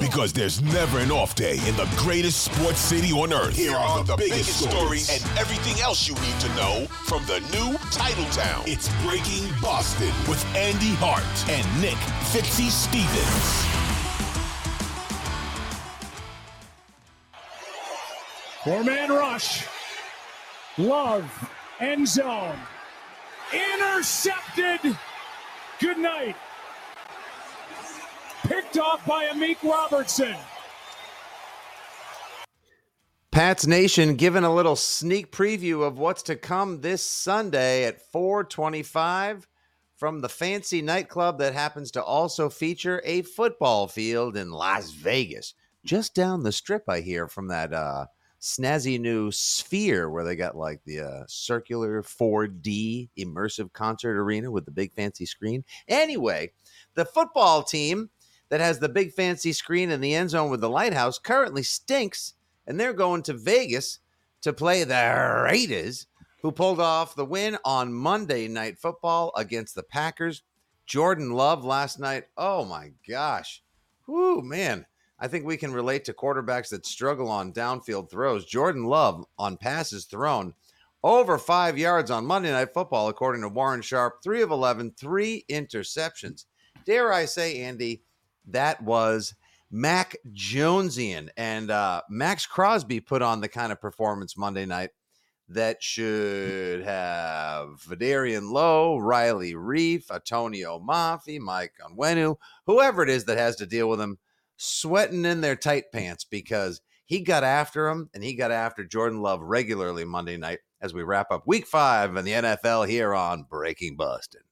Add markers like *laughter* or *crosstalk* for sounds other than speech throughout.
Because there's never an off day in the greatest sports city on earth. Here are the, biggest, stories and everything else you need to know from the new title town. It's Breaking Boston with Andy Hart and Nick Fitzy Stevens. Four man rush. Love. End zone. Intercepted. Good night. Picked off by Amik Robertson. Pats Nation giving a little sneak preview of what's to come this Sunday at 425 from the fancy nightclub that happens to also feature a football field in Las Vegas. Just down the strip, I hear, from that uh, snazzy new Sphere where they got like the uh, circular 4D immersive concert arena with the big fancy screen. Anyway, the football team that has the big fancy screen in the end zone with the lighthouse currently stinks, and they're going to Vegas to play the Raiders, who pulled off the win on Monday Night Football against the Packers. Jordan Love last night. Oh my gosh. Whoo, man. I think we can relate to quarterbacks that struggle on downfield throws. Jordan Love on passes thrown over five yards on Monday Night Football, according to Warren Sharp. Three of 11, three interceptions. Dare I say, Andy, that was Mac Jonesian. And uh, Maxx Crosby put on the kind of performance Monday night that should have Vederian Lowe, Riley Reiff, Antonio Mafi, Mike Onwenu, whoever it is that has to deal with him, sweating in their tight pants because he got after him and he got after Jordan Love regularly Monday night as we wrap up week five in the NFL here on Breaking Boston.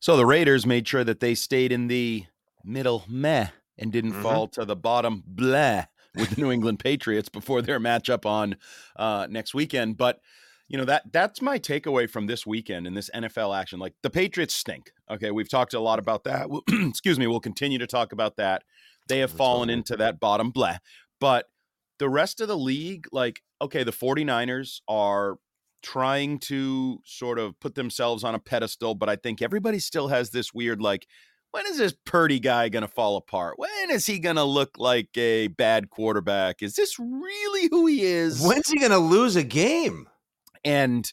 So the Raiders made sure that they stayed in the middle meh and didn't Mhm. fall to the bottom blah with the New England Patriots before their matchup on uh, next weekend. But you know that that's my takeaway from this weekend and this NFL action. Like the Patriots stink. Okay, we've talked a lot about that. We'll- *clears throat* Excuse me. We'll continue to talk about that. They have That's fallen into that bottom blah. But the rest of the league, like okay, the 49ers are trying to sort of put themselves on a pedestal, but I think everybody still has this weird like when is this Purdy guy going to fall apart? When is he going to look like a bad quarterback? Is this really who he is? When's he going to lose a game? and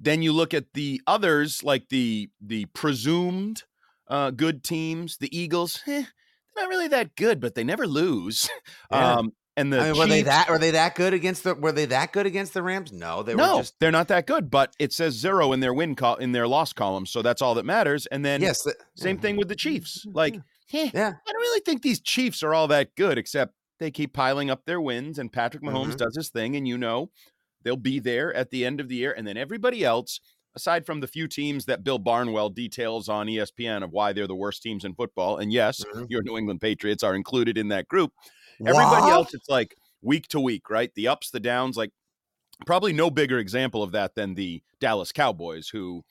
then you look at the others, like the the presumed uh, good teams, the Eagles. Eh, they're not really that good, but they never lose. *laughs* Yeah. Um, and the I mean, were they Chiefs- that? Were they that good against the? Were they that good against the Rams? No, they no, were just they're not that good. But it says zero in their win in their loss column, so that's all that matters. And then yes. the- same thing with the Chiefs. Like, eh, Yeah. I don't really think these Chiefs are all that good, except they keep piling up their wins, and Patrick Mahomes Mhm. does his thing, and you know they'll be there at the end of the year, and then everybody else, aside from the few teams that Bill Barnwell details on ESPN of why they're the worst teams in football, and yes, Mhm. your New England Patriots are included in that group. Everybody What? else, it's like week to week, right? The ups, the downs, like probably no bigger example of that than the Dallas Cowboys, who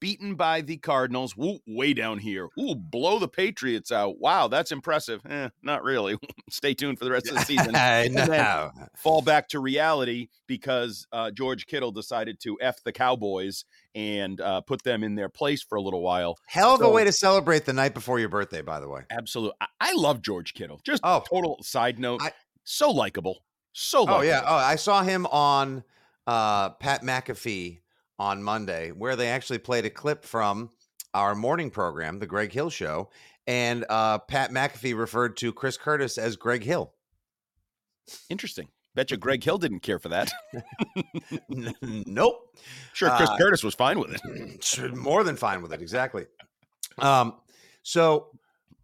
beaten by the Cardinals, woo, way down here. Ooh, blow the Patriots out. Wow, that's impressive. Eh, not really. *laughs* Stay tuned for the rest of the season. *laughs* I And then know. fall back to reality because uh, George Kittle decided to F the Cowboys and uh, put them in their place for a little while. Hell of a way to celebrate the night before your birthday, by the way. Absolute. I, I love George Kittle. Just Oh. total side note. I- so likable. So likable. Oh yeah. Oh, I saw him on uh, Pat McAfee on Monday, where they actually played a clip from our morning program, the Greg Hill Show, and uh, Pat McAfee referred to Chris Curtis as Greg Hill. Interesting. Bet you Greg Hill didn't care for that. *laughs* nope. Sure, Chris Uh, Curtis was fine with it. *clears throat* More than fine with it. Exactly. Um, so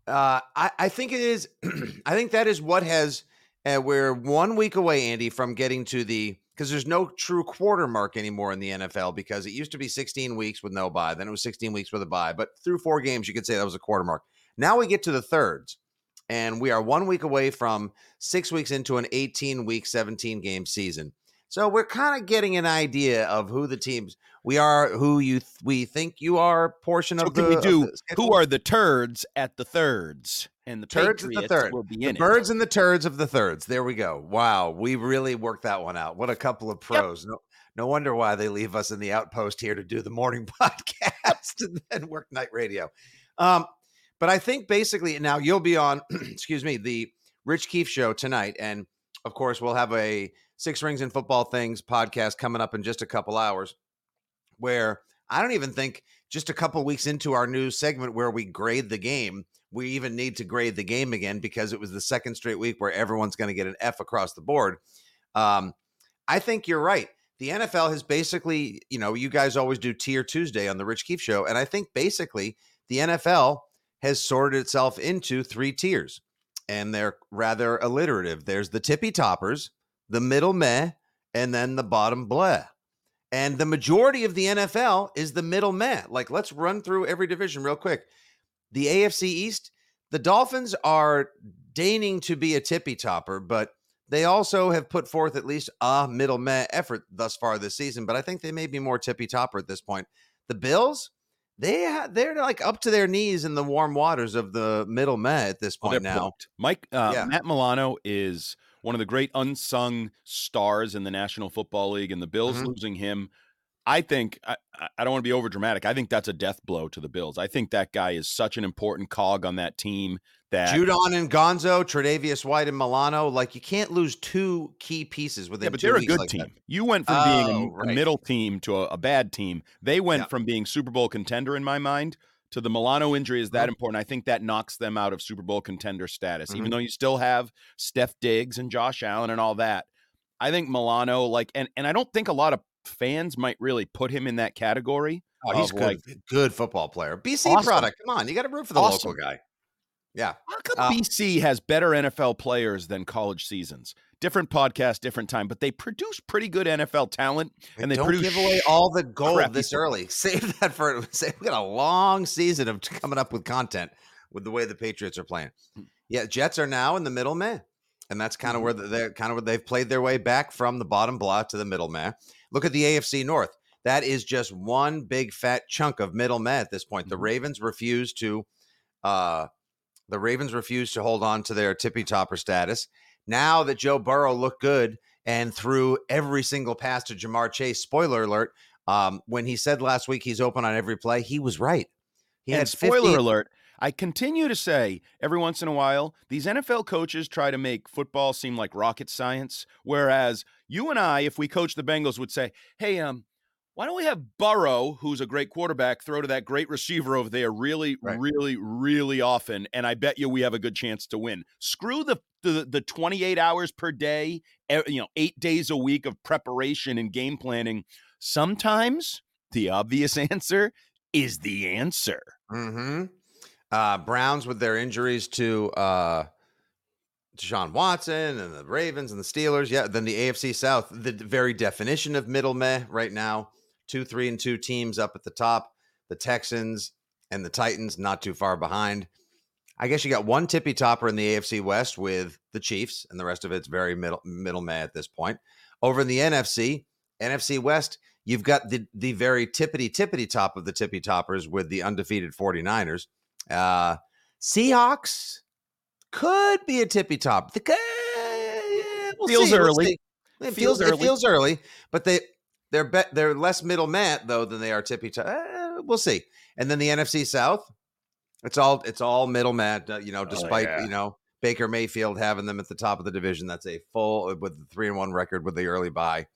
uh, I, I think it is. *clears throat* I think that is what has. Uh, we're one week away, Andy, from getting to the because there's no true quarter mark anymore in the NFL because it used to be 16 weeks with no buy, then it was 16 weeks with a buy, but through four games you could say that was a quarter mark. Now we get to the thirds, and we are one week away from six weeks into an 18 week, 17 game season. So we're kind of getting an idea of who the teams we are, who you th- we think you are. Portion So of can the we do the who are the turds at the thirds? And the Turds at the third. will be the in it. birds and the turds of the thirds. There we go. Wow, we really worked that one out. What a couple of pros. No, no wonder why they leave us in the outpost here to do the morning *laughs* podcast and then work night radio. Um, but I think basically now you'll be on, *clears throat* excuse me, the Rich Keefe show tonight, and of course we'll have a Six Rings and Football Things podcast coming up in just a couple hours, where I don't even think just a couple weeks into our new segment where we grade the game, we even need to grade the game again because it was the second straight week where everyone's going to get an F across the board. Um, I think you're right. The NFL has basically, you know, you guys always do Tier Tuesday on the Rich Keefe Show, and I think basically the NFL has sorted itself into three tiers, and they're rather alliterative. There's the tippy toppers, the middle meh, and then the bottom bleh. And the majority of the NFL is the middle meh. Like, let's run through every division real quick. The AFC East, the Dolphins are deigning to be a tippy topper, but they also have put forth at least a middle meh effort thus far this season. But I think they may be more tippy topper at this point. The Bills, they ha- they're like up to their knees in the warm waters of the middle meh at this Oh, point they're now. booked. Mike uh, Yeah. Matt Milano is one of the great unsung stars in the National Football League, and the Bills Mhm. losing him. I think I, I- don't want to be over dramatic. I think that's a death blow to the Bills. I think that guy is such an important cog on that team that Judon and Gonzo, Tre'Davious White and Milano, like you can't lose two key pieces within yeah, but they're a good like team. that. You went from being a, Oh, a right. middle team to a, a bad team. They went Yeah. from being Super Bowl contender in my mind to the Milano injury is that Mhm. important. I think that knocks them out of Super Bowl contender status, Mhm. even though you still have Steph Diggs and Josh Allen and all that. I think Milano, like, and and I don't think a lot of fans might really put him in that category. Oh, he's good, like, good football player. BC Awesome. product. Come on, you got to root for the Awesome. local guy. Yeah, How come Uh, BC has better NFL players than college seasons? Different podcast, different time, but they produce pretty good NFL talent, and they don't produce give away all the gold this early. *laughs* Save that for. Say we got a long season of coming up with content with the way the Patriots are playing. Hmm. Yeah, Jets are now in the middle man, and that's kind of where Mm-hmm. they're kind of where they've played their way back from the bottom block to the middle man. Look at the AFC North. That is just one big fat chunk of middle man at this point. The Mhm. Ravens refuse to. uh the Ravens refused to hold on to their tippy topper status. Now that Joe Burrow looked good and threw every single pass to Ja'Marr Chase, spoiler alert, um, when he said last week he's open on every play, he was right. He and had spoiler 50 alert, I continue to say every once in a while, these NFL coaches try to make football seem like rocket science. Whereas you and I, if we coach the Bengals, would say, hey, um, why don't we have Burrow, who's a great quarterback, throw to that great receiver over there really, Right. really, really often, and I bet you we have a good chance to win. Screw the the, the 28 hours per day, you know, eight days a week of preparation and game planning. Sometimes the obvious *laughs* answer is the answer. Mm-hmm. Uh, Browns with their injuries to uh, Deshaun Watson and the Ravens and the Steelers. Yeah, then the AFC South, the very definition of middle meh right now. Two, three, and two teams up at the top. The Texans and the Titans not too far behind. I guess you got one tippy topper in the AFC West with the Chiefs, and the rest of it's very middle middle meh at this point. Over in the NFC, NFC West, you've got the the very tippity tippity top of the tippy toppers with the undefeated 49ers. Uh Seahawks could be a tippy top. The, uh, we'll Feels see, we'll early. see. It Feels feels, it early. feels early, but they they're be, they're less middle mat though than they are tippy top. Uh, we'll see. And then the NFC South, it's all it's all middle mat. Uh, you know, despite yeah. you know Baker Mayfield having them at the top of the division. That's a full with the three and one record with the early bye.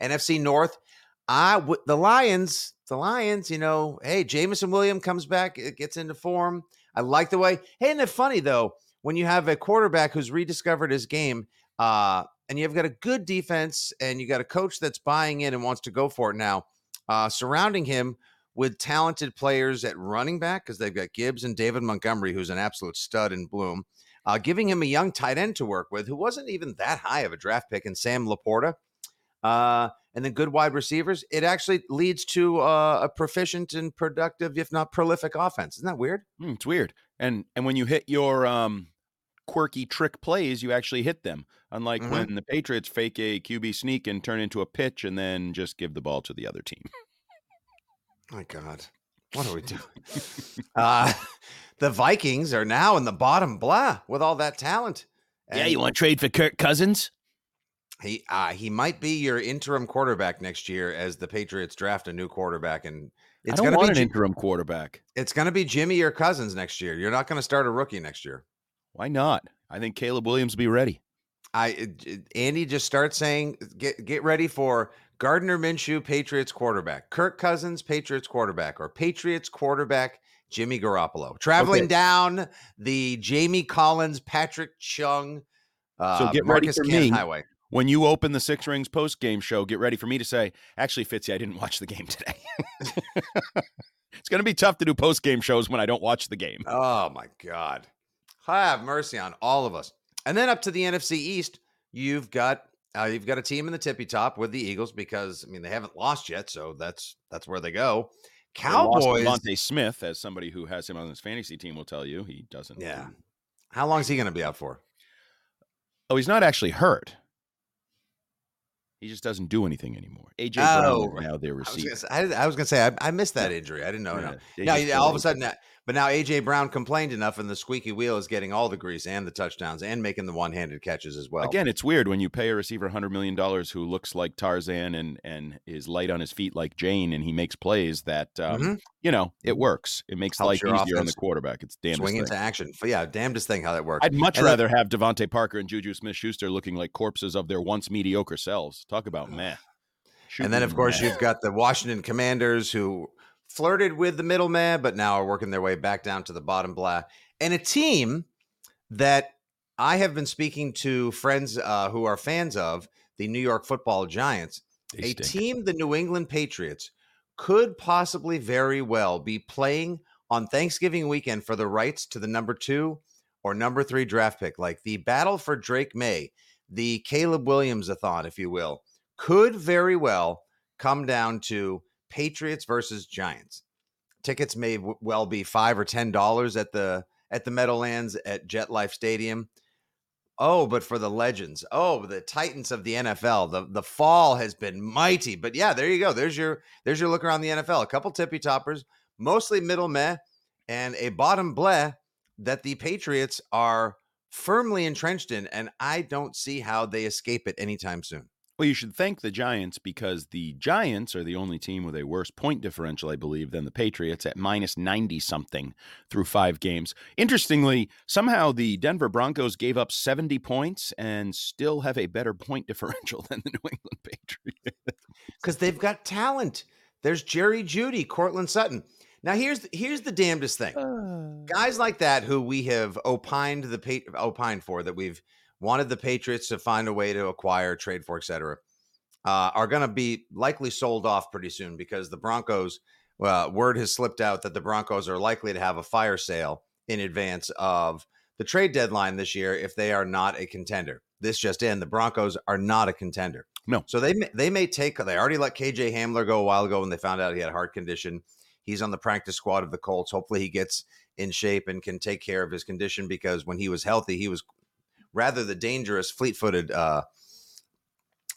NFC North, I w- the Lions, the Lions. You know, hey, Jameson William comes back, it gets into form. I like the way. Hey, isn't it funny though when you have a quarterback who's rediscovered his game, uh, and you've got a good defense, and you got a coach that's buying in and wants to go for it now, uh, surrounding him with talented players at running back because they've got Gibbs and David Montgomery, who's an absolute stud in bloom, uh, giving him a young tight end to work with who wasn't even that high of a draft pick, and Sam LaPorta. Uh, and then good wide receivers, it actually leads to uh, a proficient and productive, if not prolific, offense. Isn't that weird? Mm, it's weird. And and when you hit your um, quirky trick plays, you actually hit them. Unlike Mhm. when the Patriots fake a QB sneak and turn into a pitch and then just give the ball to the other team. My God, what are we doing? *laughs* uh, *laughs* the Vikings are now in the bottom blah with all that talent. Yeah, you want to trade for Kirk Cousins? he uh, he might be your interim quarterback next year as the Patriots draft a new quarterback, and it's gonna want be an interim quarterback. it's gonna be Jimmy or Cousins next year. You're not gonna start a rookie next year. Why not? I think Caleb Williams will be ready. I it- Andy just starts saying get get ready for Gardner Minshew, Patriots quarterback, Kirk Cousins, Patriots quarterback, or Patriots quarterback Jimmy Garoppolo. Traveling Okay. down the Jamie Collins, Patrick Chung, uh, get ready for Cannon me. Highway. When you open the Six Rings post game show, get ready for me to say, actually, Fitzy, I didn't watch the game today. *laughs* it's going to be tough to do post game shows when I don't watch the game. Oh my God. Have mercy on all of us. And then up to the NFC East, you've got uh, you've got a team in the tippy top with the Eagles because I mean they haven't lost yet, so that's that's where they go. Cowboys. DeVonta Smith, as somebody who has him on his fantasy team will tell you, he doesn't. Yeah. How long is he going to be out for? Oh, he's not actually hurt. He just doesn't do anything anymore. AJ Oh, Brown is now their I was receiver. I, was gonna say I, I missed that injury. I didn't know. Yeah, Now, all of a sudden, that, but now AJ Brown complained enough, and the squeaky wheel is getting all the grease and the touchdowns and making the one-handed catches as well. Again, it's weird when you pay a receiver $100 million who looks like Tarzan and, and is light on his feet like Jane and he makes plays that, um, Mhm. You know, it works. It makes Helps life easier on the quarterback. It's damn swing into action. But yeah, damnedest thing how that works. I'd much And rather have DeVante Parker and Juju Smith Schuster looking like corpses of their once mediocre selves. Talk about meh. Shoot and then, of course, meh. you've got the Washington Commanders who flirted with the middleman, but now are working their way back down to the bottom blah. And a team that I have been speaking to friends uh, who are fans of, the New York football Giants, They a stink. team, the New England Patriots, could possibly very well be playing on Thanksgiving weekend for the rights to the number two or number three draft pick. Like the battle for Drake Maye, the Caleb Williams a thon, if you will, could very well come down to Patriots versus Giants. Tickets may w- well be five or ten dollars at the at the Meadowlands at Jet Life Stadium. Oh, but for the legends, oh, the titans of the NFL, the the fall has been mighty. But yeah, there you go. There's your there's your look around the NFL. A couple tippy toppers, mostly middle meh, and a bottom bleh that the Patriots are firmly entrenched in, and I don't see how they escape it anytime soon. Well, you should thank the Giants because the Giants are the only team with a worse point differential, I believe, than the Patriots at minus 90 something through five games. Interestingly, somehow the Denver Broncos gave up 70 points and still have a better point *laughs* differential than the New England Patriots. because they've got talent. There's Jerry Jeudy, Courtland Sutton. Now here's the, here's the damnedest thing. *sighs* Guys like that who we have opined the opined for that we've wanted the Patriots to find a way to acquire, trade for, etc. Uh, are going to be likely sold off pretty soon because the Broncos. Well, word has slipped out that the Broncos are likely to have a fire sale in advance of the trade deadline this year if they are not a contender. This just in: the Broncos are not a contender. No. So they may, they may take. They already let KJ Hamler go a while ago when they found out he had a heart condition. He's on the practice squad of the Colts. Hopefully, he gets in shape and can take care of his condition because when he was healthy, he was rather the dangerous, fleet-footed uh,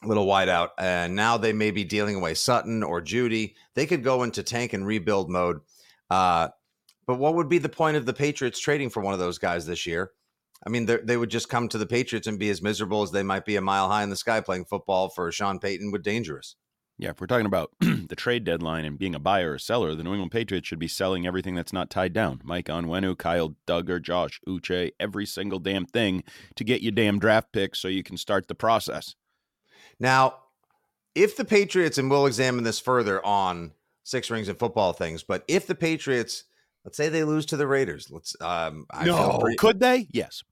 little wideout. And now they may be dealing away Sutton or Jeudy. They could go into tank and rebuild mode. Uh, but what would be the point of the Patriots trading for one of those guys this year? I mean, they would just come to the Patriots and be as miserable as they might be a mile high in the sky playing football for Sean Payton with dangerous. Yeah, if we're talking about *clears throat* the trade deadline and being a buyer or seller, the New England Patriots should be selling everything that's not tied down. Mike Onwenu, Kyle Dugger, Josh Uche, every single damn thing to get you damn draft picks so you can start the process. Now, if the Patriots, and we'll examine this further on six rings and football things, but if the Patriots, let's say they lose to the Raiders, let's um, I feel pretty- could they? Yes.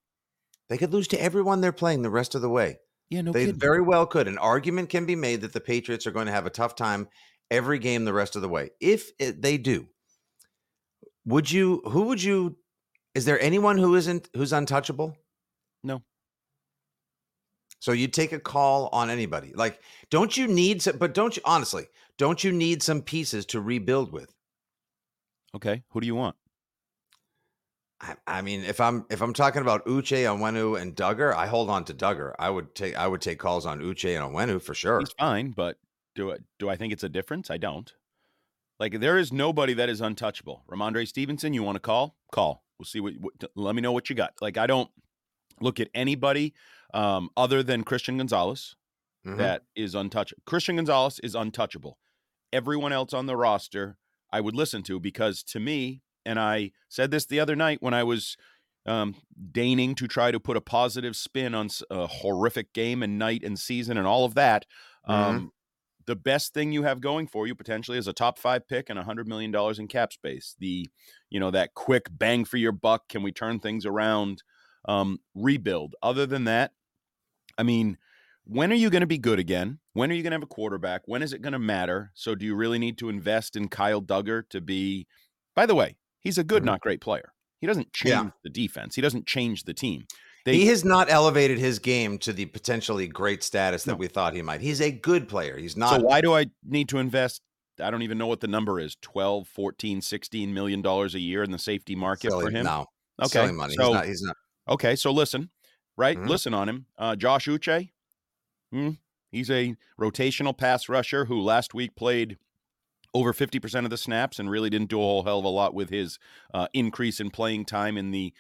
they could lose to everyone they're playing the rest of the way. Yeah, no they kidding. very well could. An argument can be made that the Patriots are going to have a tough time every game the rest of the way. If it, they do, would you? Who would you? Is there anyone who isn't who's untouchable? No. So you take a call on anybody. Like, don't you need some? But don't you honestly? Don't you need some pieces to rebuild with? okay, who do you want? I, I mean, if I'm if I'm talking about Uche, Onwenu, and Dugger, I hold on to Dugger. I would take I would take calls on Uche and Onwenu for sure. He's fine, but do I do I think it's a difference? I don't. Like there is nobody that is untouchable. Rhamondre Stevenson, you want to call? Call. We'll see what, what. Let me know what you got. Like I don't look at anybody um, other than Christian Gonzalez Mhm. that is untouchable. Christian Gonzalez is untouchable. Everyone else on the roster, I would listen to because to me, and I said this the other night when I was um, deigning to try to put a positive spin on a horrific game and night and season and all of that. Um, The best thing you have going for you potentially is a top five pick and a hundred million dollars in cap space. The, you know, that quick bang for your buck. Can we turn things around? Um, rebuild. Other than that, I mean, when are you going to be good again? When are you going to have a quarterback? When is it going to matter? So, do you really need to invest in Kyle Dugger to be? By the way, he's a good, Mhm. not great player. He doesn't change Yeah. the defense. He doesn't change the team. They, he has not elevated his game to the potentially great status that No. we thought he might. He's a good player. He's not. so why do I need to invest? I don't even know what the number is 12, 14, 16 million dollars a year in the safety market silly, for him. No, Okay. silly money. So, he's not. He's not. Okay, so listen, right? Mhm. Listen on him. Uh, Josh Uche, hmm, he's a rotational pass rusher who last week played over 50% of the snaps and really didn't do a whole hell of a lot with his uh, increase in playing time in the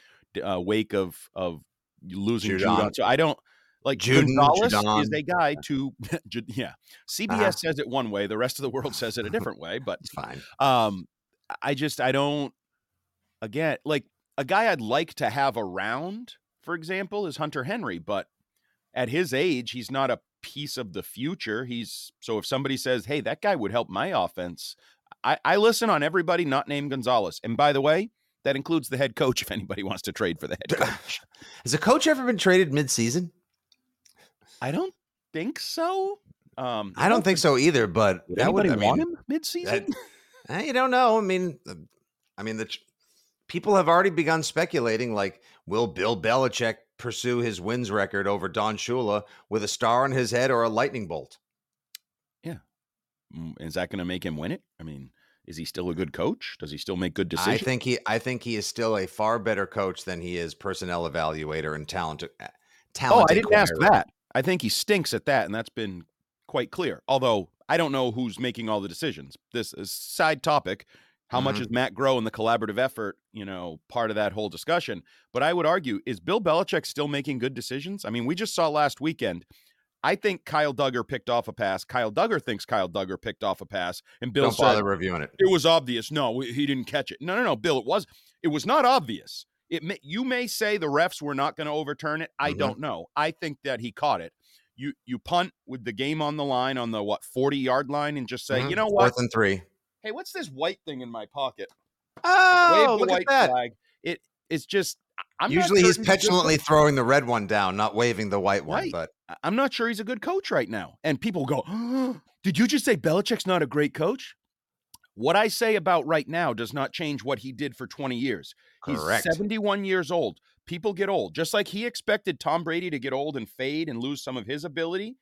uh, wake of of losing Judon. Judon. So I don't like Juden, Gonzalez is a guy to *laughs* yeah. CBS Uh-huh. says it one way, the rest of the world says it a different way, but It's fine. um i just i don't again like a guy i'd like to have around for example is hunter henry but at his age he's not a piece of the future he's so if somebody says hey that guy would help my offense i i listen on everybody not named gonzalez and by the way that includes the head coach *laughs* if anybody wants to trade for the head *laughs* coach Has a coach ever been traded mid-season? i don't think so um I don't think so either. But would that would. I want mean, him mid-season Eh, you don't know. I mean, I mean the people have already begun speculating. Like, will Bill Belichick pursue his wins record over Don Shula with a star on his head or a lightning bolt? Yeah. is that going to make him win it i mean is he still a good coach does he still make good decisions? I think he. I think he is still a far better coach than he is personnel evaluator and talent. uh, Oh, I didn't ask that. I think he stinks at that, and that's been quite clear. Although I don't know who's making all the decisions. This is side topic. How much Mhm. is Matt Groh and the collaborative effort, you know, part of that whole discussion? But I would argue, is Bill Belichick still making good decisions? I mean, we just saw last weekend. I think Kyle Dugger picked off a pass. Kyle Dugger thinks Kyle Dugger picked off a pass, and Bill Don't said bother reviewing it. it was obvious. No, he didn't catch it. No, no, no, Bill. It was. It was not obvious. It may, you may say the refs were not going to overturn it. I Mhm. don't know. I think that he caught it. You you punt with the game on the line on the what forty yard line and just say, Mhm. you know what? Fourth and three. Hey, what's this white thing in my pocket? Oh, Wave look white at that. flag. It's just. I'm Usually he's certain a good petulantly throwing the red one down, not waving the white one. Right. But I'm not sure he's a good coach right now. And people go, "Did you just say Belichick's not a great coach?" What I say about right now does not change what he did for 20 years. Correct. He's 71 years old. People get old. Just like he expected Tom Brady to get old and fade and lose some of his ability,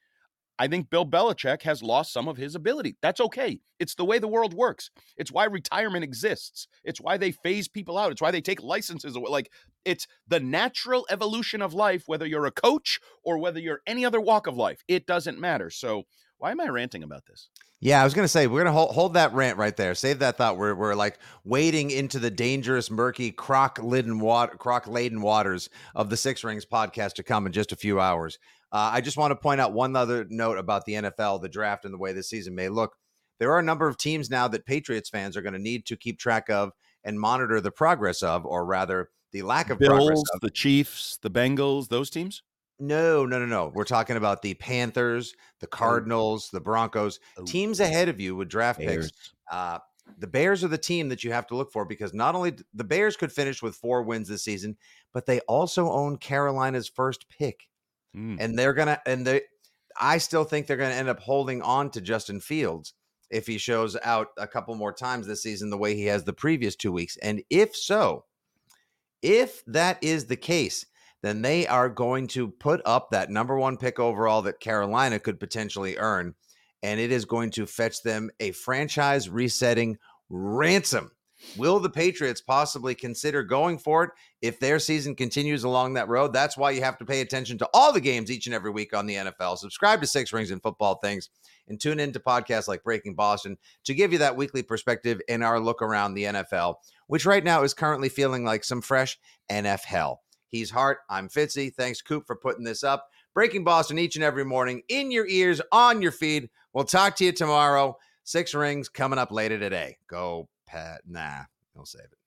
I think Bill Belichick has lost some of his ability. That's okay. It's the way the world works. It's why retirement exists. It's why they phase people out. It's why they take licenses away. Like it's the natural evolution of life, whether you're a coach or whether you're any other walk of life. It doesn't matter. So why am I ranting about this? yeah, I was gonna say we're gonna hold, hold that rant right there. Save that thought. We're we're like wading into the dangerous, murky, croc laden water, croc laden waters of the Six Rings podcast to come in just a few hours. Uh, I just want to point out one other note about the NFL, the draft, and the way this season may look. There are a number of teams now that Patriots fans are going to need to keep track of and monitor the progress of, or rather, the lack of progress of. the Chiefs, the Bengals, those teams? No, no, no, no. We're talking about the Panthers, the Cardinals, the Broncos, Oh. teams ahead of you with draft picks. Uh, the Bears are the team that you have to look for because not only the Bears could finish with four wins this season, but they also own Carolina's first pick. Mm. and they're gonna and they I still think they're gonna end up holding on to Justin Fields if he shows out a couple more times this season the way he has the previous two weeks. And if so, if that is the case, then they are going to put up that number one pick overall that Carolina could potentially earn. And it is going to fetch them a franchise resetting ransom. Will the Patriots possibly consider going for it if their season continues along that road? That's why you have to pay attention to all the games each and every week on the NFL. Subscribe to Six Rings and Football Things and tune in to podcasts like Breaking Boston to give you that weekly perspective in our look around the NFL, which right now is currently feeling like some fresh NFL. He's Hart. I'm Fitzy. Thanks, Coop, for putting this up. Breaking Boston each and every morning in your ears, on your feed. We'll talk to you tomorrow. Six rings coming up later today. Go, Pat. Nah, he'll save it.